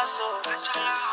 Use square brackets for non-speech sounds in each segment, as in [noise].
paso. Pachala.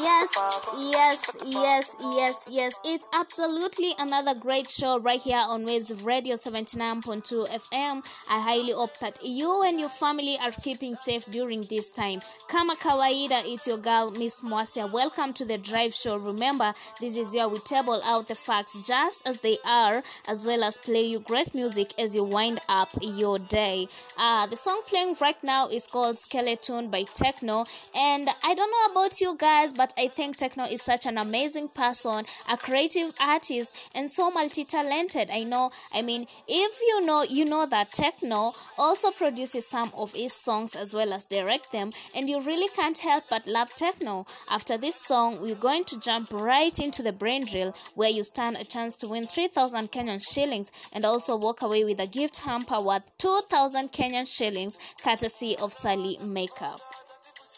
Yes, yes, yes, yes, yes. It's absolutely another great show right here on Waves of Radio 79.2 FM. I highly hope that you and your family are keeping safe during this time. Kama kawaida, it's your girl, Miss Mwasia. Welcome to the Drive Show. Remember, this is where we table out the facts just as they are, as well as play you great music as you wind up your day. Uh, the song playing right now is called Skeleton by Tekno, and I don't know about you guys, but I think Tekno is such an amazing person, a creative artist, and so multi talented. I know, I mean, if you know, you know that Tekno also produces some of his songs as well as direct them, and you really can't help but love Tekno. After this song, we're going to jump right into the brain drill where you stand a chance to win 3,000 Kenyan shillings and also walk away with a gift hamper worth 2,000 Kenyan shillings courtesy of Sally Makeup.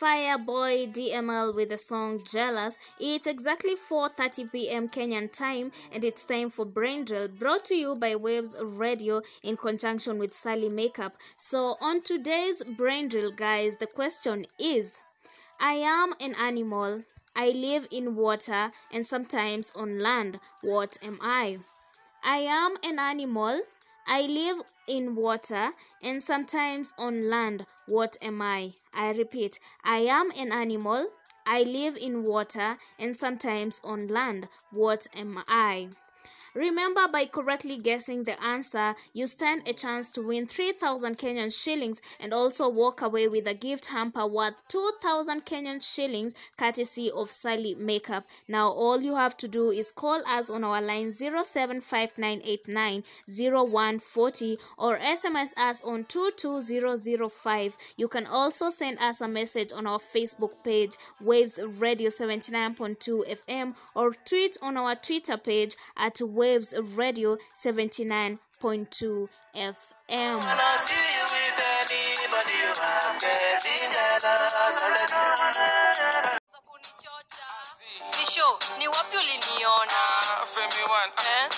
Fireboy DML with the song Jealous. It's exactly 4:30 p.m. Kenyan time and it's time for Brain Drill brought to you by Waves Radio in conjunction with Sally Makeup. So on today's Brain Drill guys, the question is I am an animal. I live in water and sometimes on land. What am I? I am an animal. I live in water and sometimes on land. What am I? I repeat, I am an animal. I live in water and sometimes on land. What am I? Remember, by correctly guessing the answer, you stand a chance to win 3,000 Kenyan shillings and also walk away with a gift hamper worth 2,000 Kenyan shillings, courtesy of Sally Makeup. Now, all you have to do is call us on our line 0759890140 or SMS us on 22005. You can also send us a message on our Facebook page, Waves Radio 79.2 FM, or tweet on our Twitter page at Waves of Radio 79.2 FM. When I see you with anybody, you are getting jealous already. Nisho, ni wapi uliniona Femi one, eh?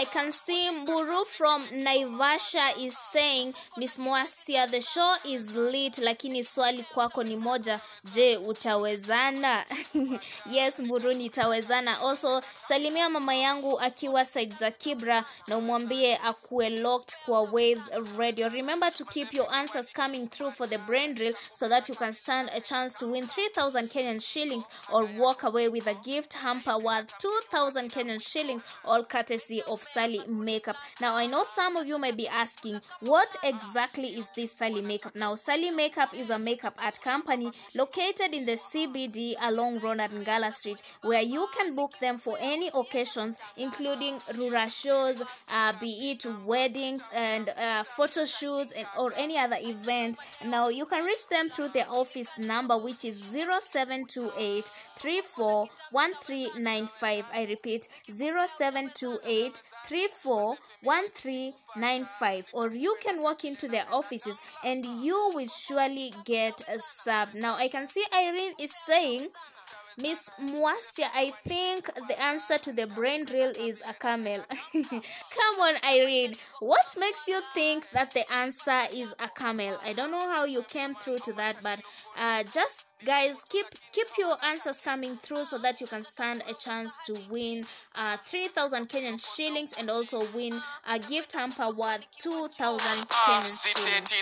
I can see Mburu from Naivasha is saying Miss Mwasia the show is lit lakini swali kwako ni moja. Je utawezana? [laughs] Yes Mburu nitawezana. Also salimia mama yangu akiwa side za Kibra na umwambie akuwe locked kwa Waves Radio. Remember to keep your answers coming through for the brain drill so that you can stand a chance to win 3000 Kenyan shillings or walk away with a gift hamper worth 2000 Kenyan shillings all courtesy of Sally Makeup. Now, I know some of you may be asking, what exactly is this Sally Makeup? Now, Sally Makeup is a makeup art company located in the CBD along Ronald Ngala Street, where you can book them for any occasions, including Rura shows, uh, be it weddings and uh, photo shoots, and, or any other event. Now, you can reach them through their office number, which is 0728 341395. I repeat 0728 341395. Or you can walk into their offices and you will surely get a sub. Now I can see Irene is saying Miss Mwasia, I think the answer to the brain drill is a camel. [laughs] Come on, Irene. What makes you think that the answer is a camel? I don't know how you came through to that, but uh, just guys keep keep your answers coming through so that you can stand a chance to win uh 3000 kenyan shillings and also win a gift hamper worth 2000 Ah, kenyan shillings